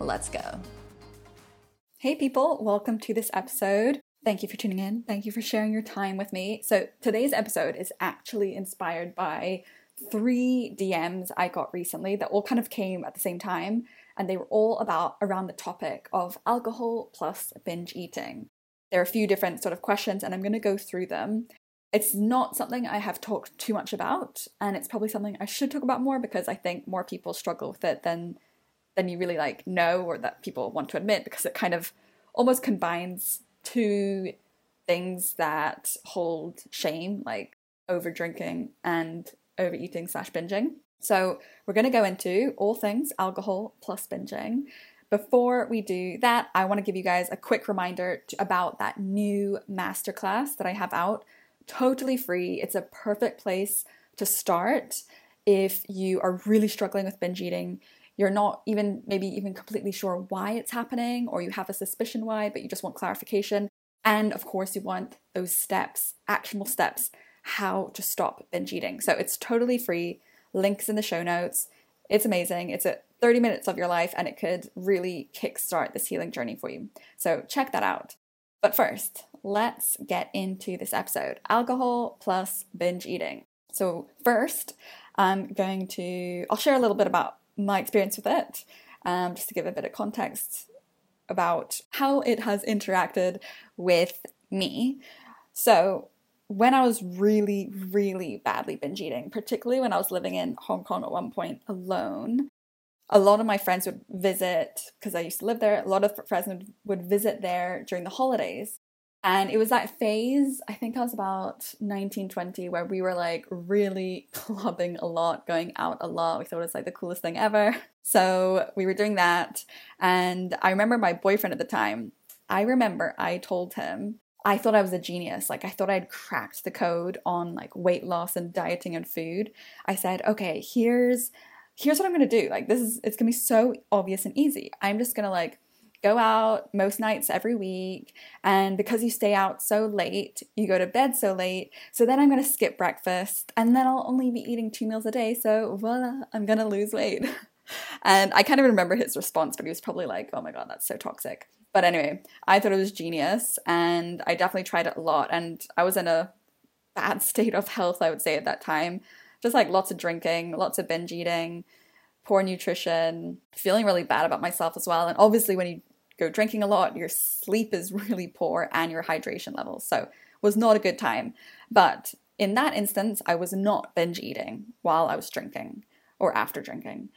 Let's go. Hey, people, welcome to this episode. Thank you for tuning in. Thank you for sharing your time with me. So, today's episode is actually inspired by three DMs I got recently that all kind of came at the same time, and they were all about around the topic of alcohol plus binge eating. There are a few different sort of questions, and I'm going to go through them. It's not something I have talked too much about, and it's probably something I should talk about more because I think more people struggle with it than than you really like know or that people want to admit because it kind of almost combines two things that hold shame like over drinking and overeating slash binging. So we're going to go into all things alcohol plus binging. Before we do that i want to give you guys a quick reminder to, about that new masterclass that i have out. Totally free. It's a perfect place to start if you are really struggling with binge eating you're not even maybe even completely sure why it's happening or you have a suspicion why but you just want clarification. And of course you want those steps actionable steps how to stop binge eating. So it's totally free. Links in the show notes. It's amazing. It's a 30 minutes of your life and it could really kickstart this healing journey for you. So check that out. But first let's get into this episode. Alcohol plus binge eating. So first i'm going to i'll share a little bit about my experience with it, um, just to give a bit of context about how it has interacted with me. So, when I was really, really badly binge eating, particularly when I was living in Hong Kong at one point alone, a lot of my friends would visit, because I used to live there, a lot of friends would, would visit there during the holidays. And it was that phase, I think I was about 19, 20, where we were like really clubbing a lot, going out a lot. We thought it was like the coolest thing ever. So we were doing that. And I remember my boyfriend at the time, I remember I told him I thought I was a genius. Like I thought I'd cracked the code on like weight loss and dieting and food. I said, okay, here's here's what I'm gonna do. Like this is it's gonna be so obvious and easy. I'm just gonna like go out most nights every week. And because you stay out so late, you go to bed so late. So then I'm going to skip breakfast and then I'll only be eating two meals a day. So voila, I'm going to lose weight. and I kind of remember his response, but he was probably like, oh my God, that's so toxic. But anyway, I thought it was genius and I definitely tried it a lot. And I was in a bad state of health, I would say, at that time. Just like lots of drinking, lots of binge eating poor nutrition, feeling really bad about myself as well. And obviously, when you go drinking a lot, your sleep is really poor and your hydration levels. So, was not a good time. But in that instance, I was not binge eating while I was drinking or after drinking.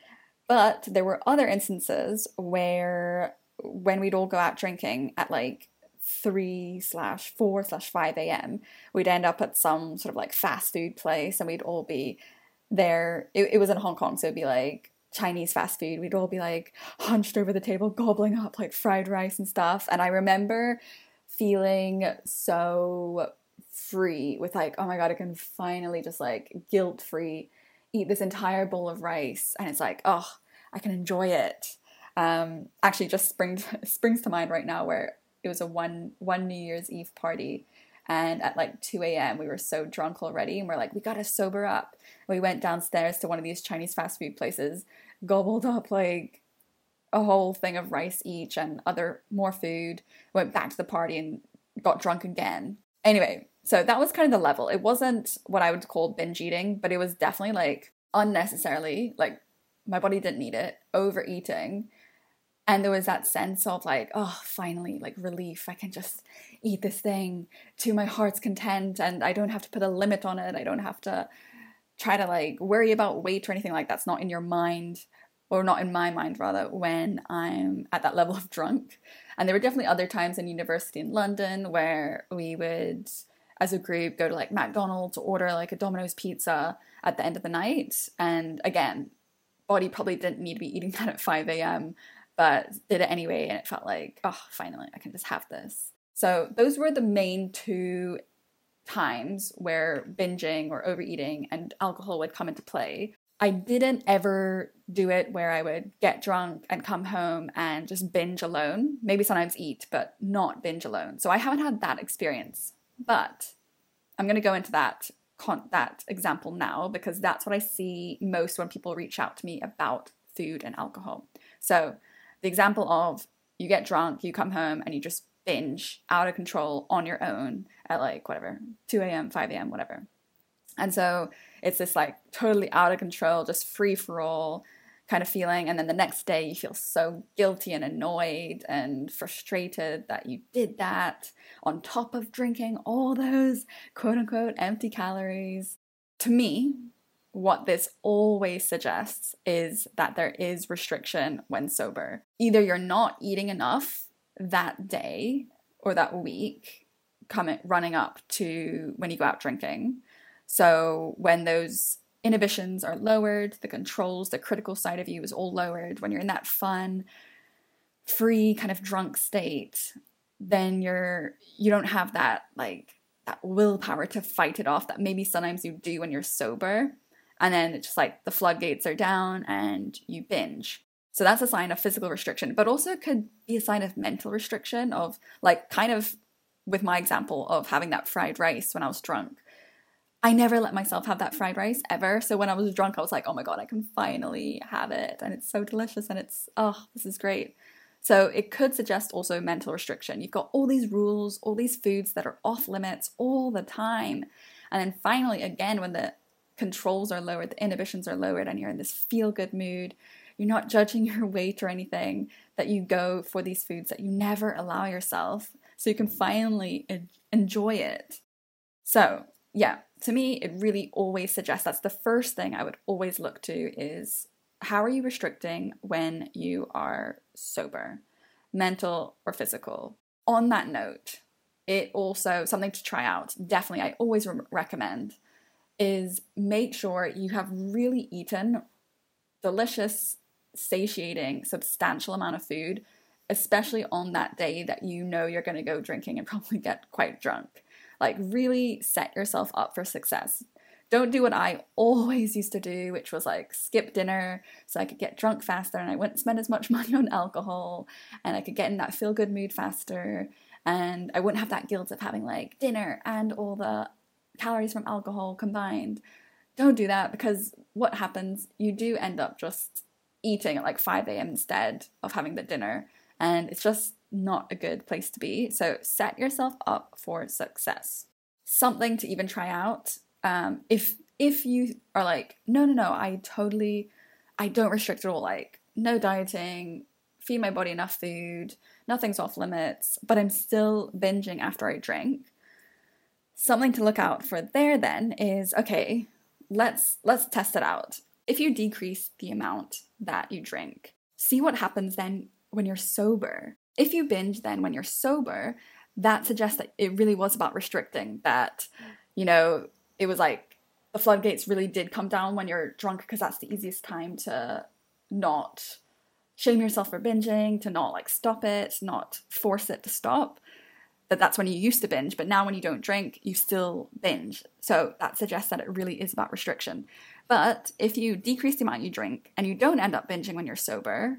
But there were other instances where when we'd all go out drinking at like 3 slash 4 slash 5 a.m., we'd end up at some sort of like fast food place and we'd all be there. It, it was in Hong Kong, so it'd be like Chinese fast food, we'd all be like hunched over the table, gobbling up like fried rice and stuff. And I remember feeling so free with like, oh my god, I can finally just like guilt free eat this entire bowl of rice. And it's like, oh, I can enjoy it. Um, actually, just springs springs to mind right now where it was a one one New Year's Eve party and at like 2 a.m., we were so drunk already, and we're like, we gotta sober up. We went downstairs to one of these Chinese fast food places, gobbled up like a whole thing of rice each and other more food, went back to the party and got drunk again. Anyway, so that was kind of the level. It wasn't what I would call binge eating, but it was definitely like unnecessarily, like my body didn't need it, overeating and there was that sense of like oh finally like relief. I can just eat this thing to my heart's content and i don't have to put a limit on it. I don't have to try to like worry about weight or anything like that's not in your mind or not in my mind rather when i'm at that level of drunk. And there were definitely other times in university in london where we would as a group go to like mcdonald's order like a domino's pizza at the end of the night. And again body probably didn't need to be eating that at 5 a.m but did it anyway and it felt like, oh, finally, I can just have this. So those were the main two times where binging or overeating and alcohol would come into play. I didn't ever do it where I would get drunk and come home and just binge alone. Maybe sometimes eat, but not binge alone. So I haven't had that experience. But I'm going to go into that con- that example now because that's what I see most when people reach out to me about food and alcohol. So the example of you get drunk, you come home and you just binge out of control on your own at like whatever 2 a.m., 5 a.m., whatever. And so it's this like totally out of control, just free for all kind of feeling. And then the next day you feel so guilty and annoyed and frustrated that you did that on top of drinking all those quote unquote empty calories. To me, what this always suggests is that there is restriction when sober. Either you're not eating enough that day or that week coming running up to when you go out drinking so when those inhibitions are lowered, the controls, the critical side of you is all lowered. When you're in that fun, free kind of drunk state, then you're you don't have that like that willpower to fight it off that maybe sometimes you do when you're sober. And then it's just like the floodgates are down and you binge. So that's a sign of physical restriction, but also could be a sign of mental restriction of like kind of with my example of having that fried rice when I was drunk. I never let myself have that fried rice ever. So when I was drunk, I was like, oh my God, I can finally have it. And it's so delicious and it's, oh, this is great. So it could suggest also mental restriction. You've got all these rules, all these foods that are off limits all the time. And then finally, again, when the controls are lowered, the inhibitions are lowered, and you're in this feel good mood, you're not judging your weight or anything, that you go for these foods that you never allow yourself so you can finally enjoy it. So, yeah, to me, it really always suggests that's the first thing I would always look to is how are you restricting when you are sober, mental or physical? On that note, it also something to try out. Definitely, I always re- recommend is make sure you have really eaten delicious, satiating, substantial amount of food, especially on that day that you know you're going to go drinking and probably get quite drunk. Like, really set yourself up for success. Don't do what I always used to do, which was like skip dinner so I could get drunk faster and I wouldn't spend as much money on alcohol and I could get in that feel good mood faster and I wouldn't have that guilt of having like dinner and all the calories from alcohol combined. Don't do that because what happens, you do end up just eating at like 5 a.m. instead of having the dinner. And it's just not a good place to be. So set yourself up for success. Something to even try out. Um, if if you are like, no, no, no, I totally, I don't restrict at all. Like, no dieting, feed my body enough food, nothing's off limits, but I'm still binging after I drink. Something to look out for there then is okay, let's let's test it out. If you decrease the amount that you drink, see what happens then when you're sober. If you binge then when you're sober, that suggests that it really was about restricting, that, you know, it was like the floodgates really did come down when you're drunk because that's the easiest time to not shame yourself for binging, to not like stop it, not force it to stop. That that's when you used to binge, but now when you don't drink, you still binge. So that suggests that it really is about restriction. But if you decrease the amount you drink and you don't end up binging when you're sober,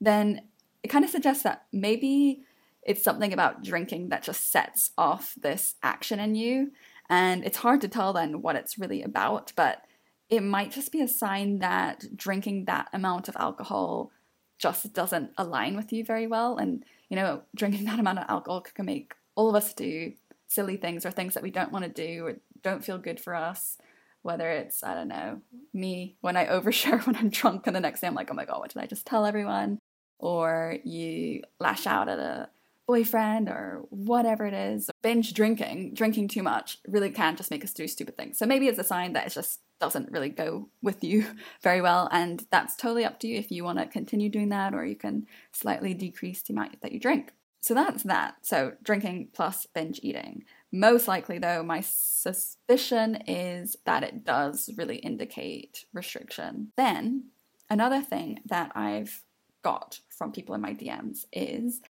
then it kind of suggests that maybe it's something about drinking that just sets off this action in you. And it's hard to tell then what it's really about, but it might just be a sign that drinking that amount of alcohol just doesn't align with you very well. And, you know, drinking that amount of alcohol can make all of us do silly things or things that we don't want to do or don't feel good for us. Whether it's, I don't know, me when I overshare when I'm drunk and the next day I'm like, oh my God, what did I just tell everyone? or you lash out at a boyfriend or whatever it is. Binge drinking, drinking too much, really can just make us do stupid things. So maybe it's a sign that it just doesn't really go with you very well. And that's totally up to you if you want to continue doing that or you can slightly decrease the amount that you drink. So that's that. So drinking plus binge eating. Most likely, though, my suspicion is that it does really indicate restriction. Then, another thing that I've got from people in my DMs is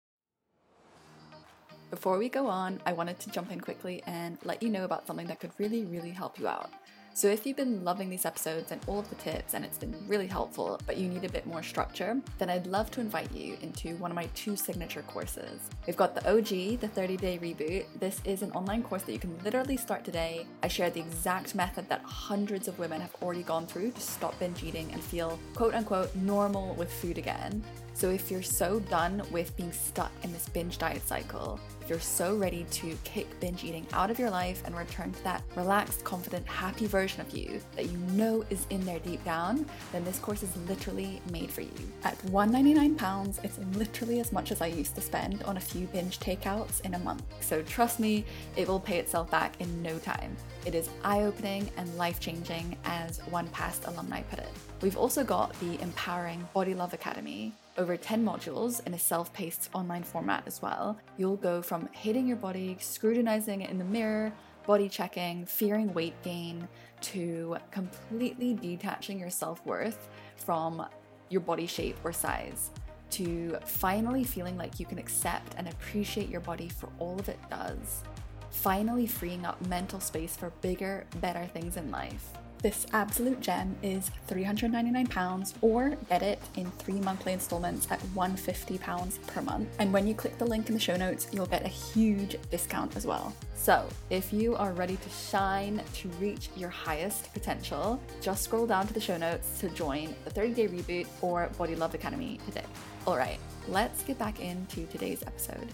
before we go on, I wanted to jump in quickly and let you know about something that could really, really help you out. So, if you've been loving these episodes and all of the tips and it's been really helpful, but you need a bit more structure, then I'd love to invite you into one of my two signature courses. We've got the OG, the 30 day reboot. This is an online course that you can literally start today. I share the exact method that hundreds of women have already gone through to stop binge eating and feel quote unquote normal with food again. So, if you're so done with being stuck in this binge diet cycle, if you're so ready to kick binge eating out of your life and return to that relaxed, confident, happy version of you that you know is in there deep down, then this course is literally made for you. At £199, it's literally as much as I used to spend on a few binge takeouts in a month. So, trust me, it will pay itself back in no time. It is eye opening and life changing, as one past alumni put it. We've also got the empowering Body Love Academy, over 10 modules in a self paced online format as well. You'll go from hating your body, scrutinizing it in the mirror, body checking, fearing weight gain, to completely detaching your self worth from your body shape or size, to finally feeling like you can accept and appreciate your body for all of it does. Finally, freeing up mental space for bigger, better things in life. This absolute gem is £399 or get it in three monthly installments at £150 per month. And when you click the link in the show notes, you'll get a huge discount as well. So if you are ready to shine to reach your highest potential, just scroll down to the show notes to join the 30 day reboot or Body Love Academy today. All right, let's get back into today's episode.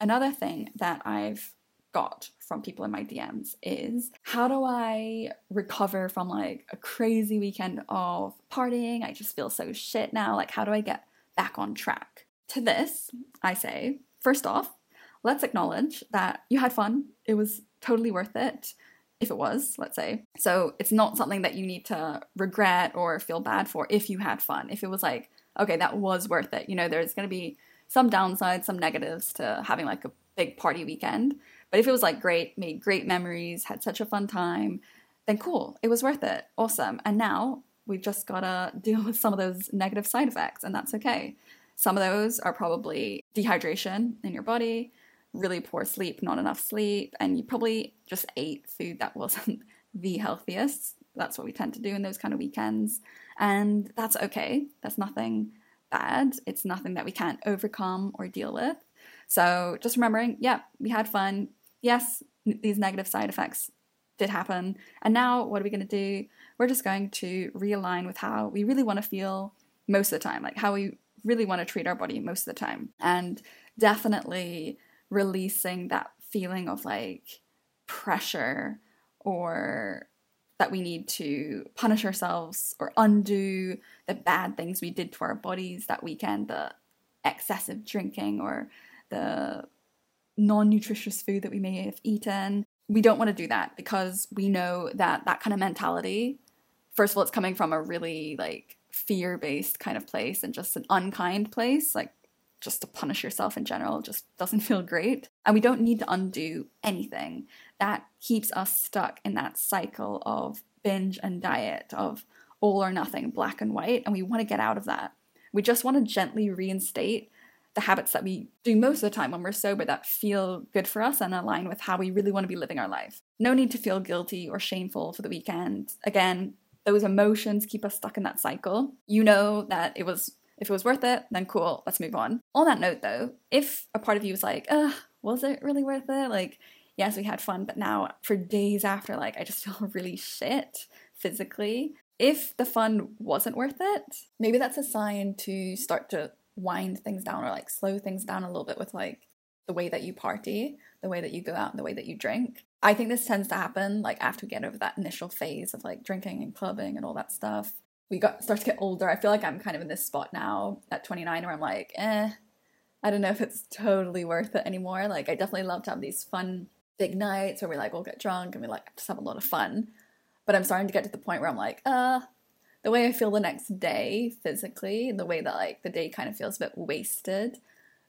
Another thing that I've got from people in my DMs is how do I recover from like a crazy weekend of partying? I just feel so shit now. Like, how do I get back on track? To this, I say, first off, let's acknowledge that you had fun. It was totally worth it. If it was, let's say. So it's not something that you need to regret or feel bad for if you had fun. If it was like, okay, that was worth it. You know, there's going to be some downsides, some negatives to having like a big party weekend. But if it was like great, made great memories, had such a fun time, then cool, it was worth it. Awesome. And now we've just got to deal with some of those negative side effects, and that's okay. Some of those are probably dehydration in your body, really poor sleep, not enough sleep, and you probably just ate food that wasn't the healthiest. That's what we tend to do in those kind of weekends. And that's okay. That's nothing bad. It's nothing that we can't overcome or deal with. So just remembering, yeah, we had fun yes, these negative side effects did happen. And now what are we going to do? We're just going to realign with how we really want to feel most of the time, like how we really want to treat our body most of the time. And definitely releasing that feeling of like pressure or that we need to punish ourselves or undo the bad things we did to our bodies that weekend, the excessive drinking or the non nutritious food that we may have eaten. We don't want to do that because we know that that kind of mentality, first of all, it's coming from a really like fear based kind of place and just an unkind place, like just to punish yourself in general, just doesn't feel great. And we don't need to undo anything. That keeps us stuck in that cycle of binge and diet, of all or nothing, black and white. And we want to get out of that. We just want to gently reinstate the habits that we do most of the time when we're sober that feel good for us and align with how we really want to be living our life. No need to feel guilty or shameful for the weekend. Again, those emotions keep us stuck in that cycle. You know that it was if it was worth it, then cool, let's move on. On that note though, if a part of you was like, ugh, was it really worth it? Like, yes, we had fun, but now for days after, like I just feel really shit physically. If the fun wasn't worth it, maybe that's a sign to start to wind things down or like slow things down a little bit with like the way that you party, the way that you go out, the way that you drink. I think this tends to happen like after we get over that initial phase of like drinking and clubbing and all that stuff. We got start to get older. I feel like I'm kind of in this spot now at 29 where I'm like, eh, I don't know if it's totally worth it anymore. Like I definitely love to have these fun big nights where we like all get drunk and we like just have a lot of fun. But I'm starting to get to the point where I'm like, uh, the way I feel the next day physically, the way that like the day kind of feels a bit wasted,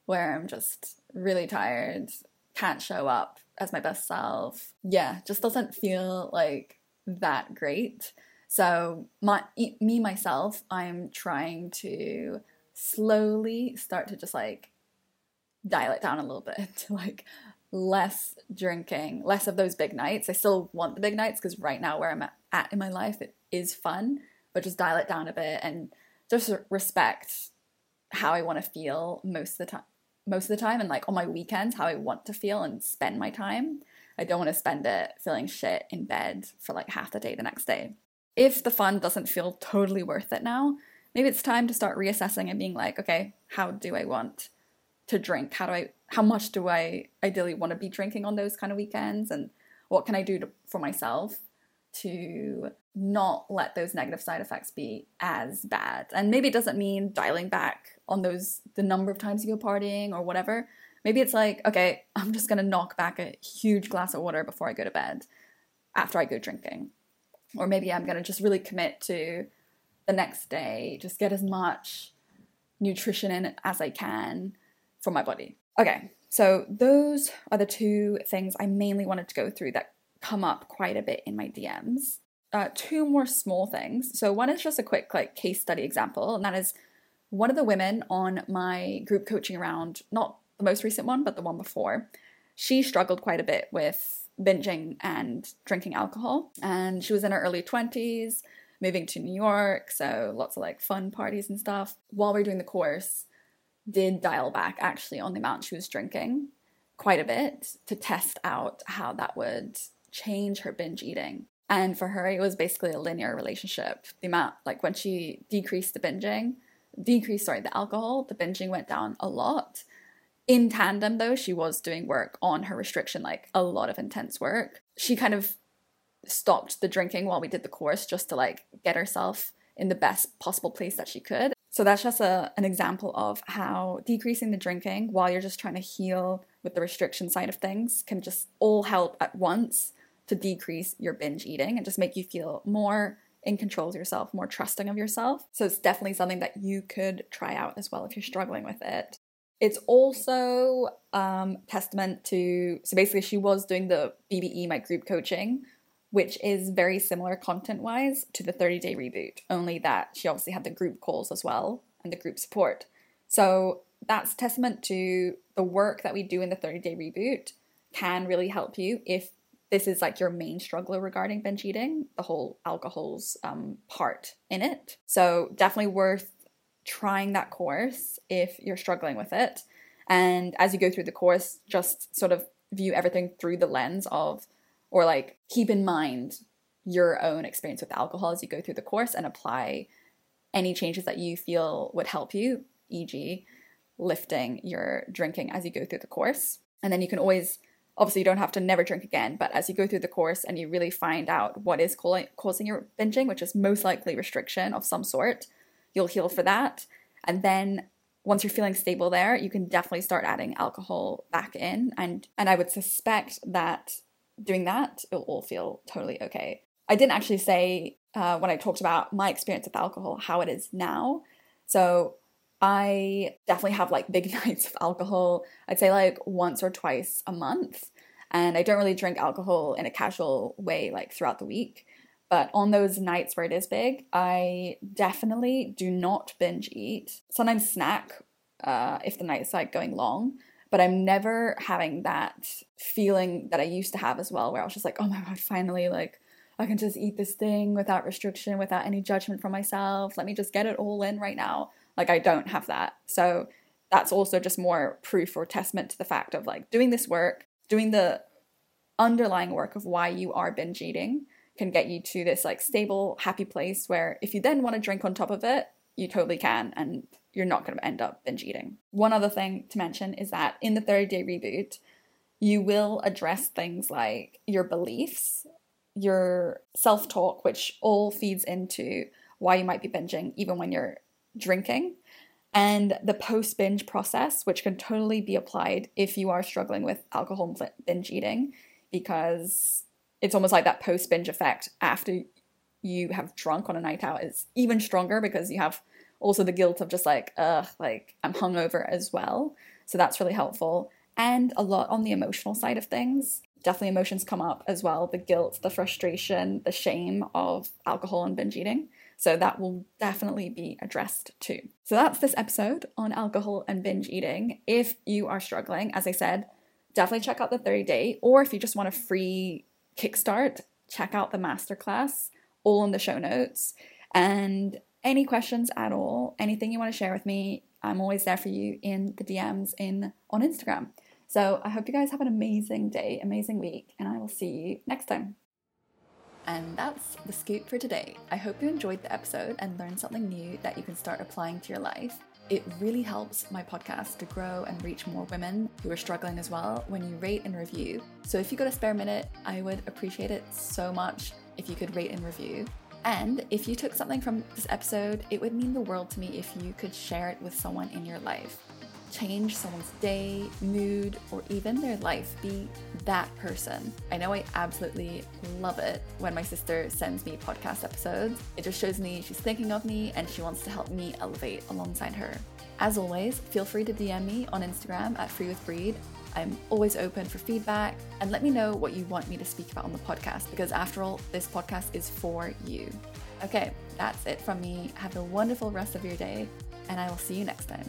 where I'm just really tired, can't show up as my best self. Yeah, just doesn't feel like that great. So my me myself, I'm trying to slowly start to just like dial it down a little bit to like less drinking, less of those big nights. I still want the big nights because right now where I'm at in my life, it is fun, but just dial it down a bit and just respect how I want to feel most of the time. Most of the time, and like on my weekends, how I want to feel and spend my time. I don't want to spend it feeling shit in bed for like half the day the next day. If the fun doesn't feel totally worth it now, maybe it's time to start reassessing and being like, okay, how do I want to drink? How do I how much do I ideally want to be drinking on those kind of weekends and what can I do to, for myself to not let those negative side effects be as bad. And maybe it doesn't mean dialing back on those the number of times you go partying or whatever. Maybe it's like, okay, I'm just gonna knock back a huge glass of water before I go to bed after I go drinking. Or maybe I'm gonna just really commit to the next day, just get as much nutrition in as I can for my body. Okay, so those are the two things I mainly wanted to go through that come up quite a bit in my DMs. Uh, two more small things. So one is just a quick like case study example, and that is one of the women on my group coaching around, not the most recent one, but the one before. She struggled quite a bit with binging and drinking alcohol, and she was in her early twenties, moving to New York, so lots of like fun parties and stuff. While we are doing the course, did dial back actually on the amount she was drinking quite a bit to test out how that would change her binge eating. And for her, it was basically a linear relationship. The amount, like when she decreased the binging, decreased, sorry, the alcohol, the binging went down a lot. In tandem, though, she was doing work on her restriction, like a lot of intense work. She kind of stopped the drinking while we did the course just to like get herself in the best possible place that she could. So that's just a, an example of how decreasing the drinking while you're just trying to heal with the restriction side of things can just all help at once to decrease your binge eating and just make you feel more in control of yourself, more trusting of yourself. So it's definitely something that you could try out as well if you're struggling with it. It's also um, testament to so basically she was doing the BBE my group coaching which is very similar content wise to the 30 day reboot, only that she obviously had the group calls as well and the group support. So that's testament to the work that we do in the 30 day reboot can really help you if this is like your main struggle regarding binge eating, the whole alcohol's um, part in it. So definitely worth trying that course if you're struggling with it. And as you go through the course, just sort of view everything through the lens of or like keep in mind your own experience with alcohol as you go through the course and apply any changes that you feel would help you, e.g., lifting your drinking as you go through the course. And then you can always, obviously, you don't have to never drink again, but as you go through the course and you really find out what is causing your binging, which is most likely restriction of some sort, you'll heal for that. And then once you're feeling stable there, you can definitely start adding alcohol back in. And and I would suspect that doing that, it'll all feel totally okay. I didn't actually say uh, when I talked about my experience with alcohol how it is now. So I definitely have like big nights of alcohol. I'd say like once or twice a month. And I don't really drink alcohol in a casual way like throughout the week. But on those nights where it is big, I definitely do not binge eat. Sometimes snack uh, if the night is like going long but I'm never having that feeling that I used to have as well, where I was just like, oh my God, finally, like, I can just eat this thing without restriction, without any judgment from myself. Let me just get it all in right now. Like, I don't have that. So, that's also just more proof or testament to the fact of like doing this work, doing the underlying work of why you are binge eating can get you to this like stable, happy place where if you then want to drink on top of it, you totally can. And you're not going to end up binge eating. One other thing to mention is that in the 30 day reboot, you will address things like your beliefs, your self talk, which all feeds into why you might be binging, even when you're drinking, and the post binge process, which can totally be applied if you are struggling with alcohol binge eating, because it's almost like that post binge effect after you have drunk on a night out is even stronger because you have also the guilt of just like, ugh, like I'm hungover as well. So that's really helpful. And a lot on the emotional side of things. Definitely emotions come up as well the guilt, the frustration, the shame of alcohol and binge eating, So that will definitely be addressed too. So that's this episode on alcohol and binge eating. If you are struggling, as I said, definitely check out the 30 day, or if you just want a free kickstart, check out the masterclass, all in the show notes. And any questions at all, anything you want to share with me, I'm always there for you in the DMs in on Instagram. So I hope you guys have an amazing day, amazing week, and I will see you next time. And that's the scoop for today. I hope you enjoyed the episode and learned something new that you can start applying to your life. It really helps my podcast to grow and reach more women who are struggling as well when you rate and review. So if you got a spare minute, I would appreciate it so much if you could rate and review. And if you took something from this episode, it would mean the world to me if you could share it with someone in your life change someone's day, mood, or even their life. Be that person. I know I absolutely love it when my sister sends me podcast episodes. It just shows me she's thinking of me and she wants to help me elevate alongside her. As always, feel free to DM me on Instagram at Free with Bree. I'm always open for feedback and let me know what you want me to speak about on the podcast because, after all, this podcast is for you. Okay, that's it from me. Have a wonderful rest of your day, and I will see you next time.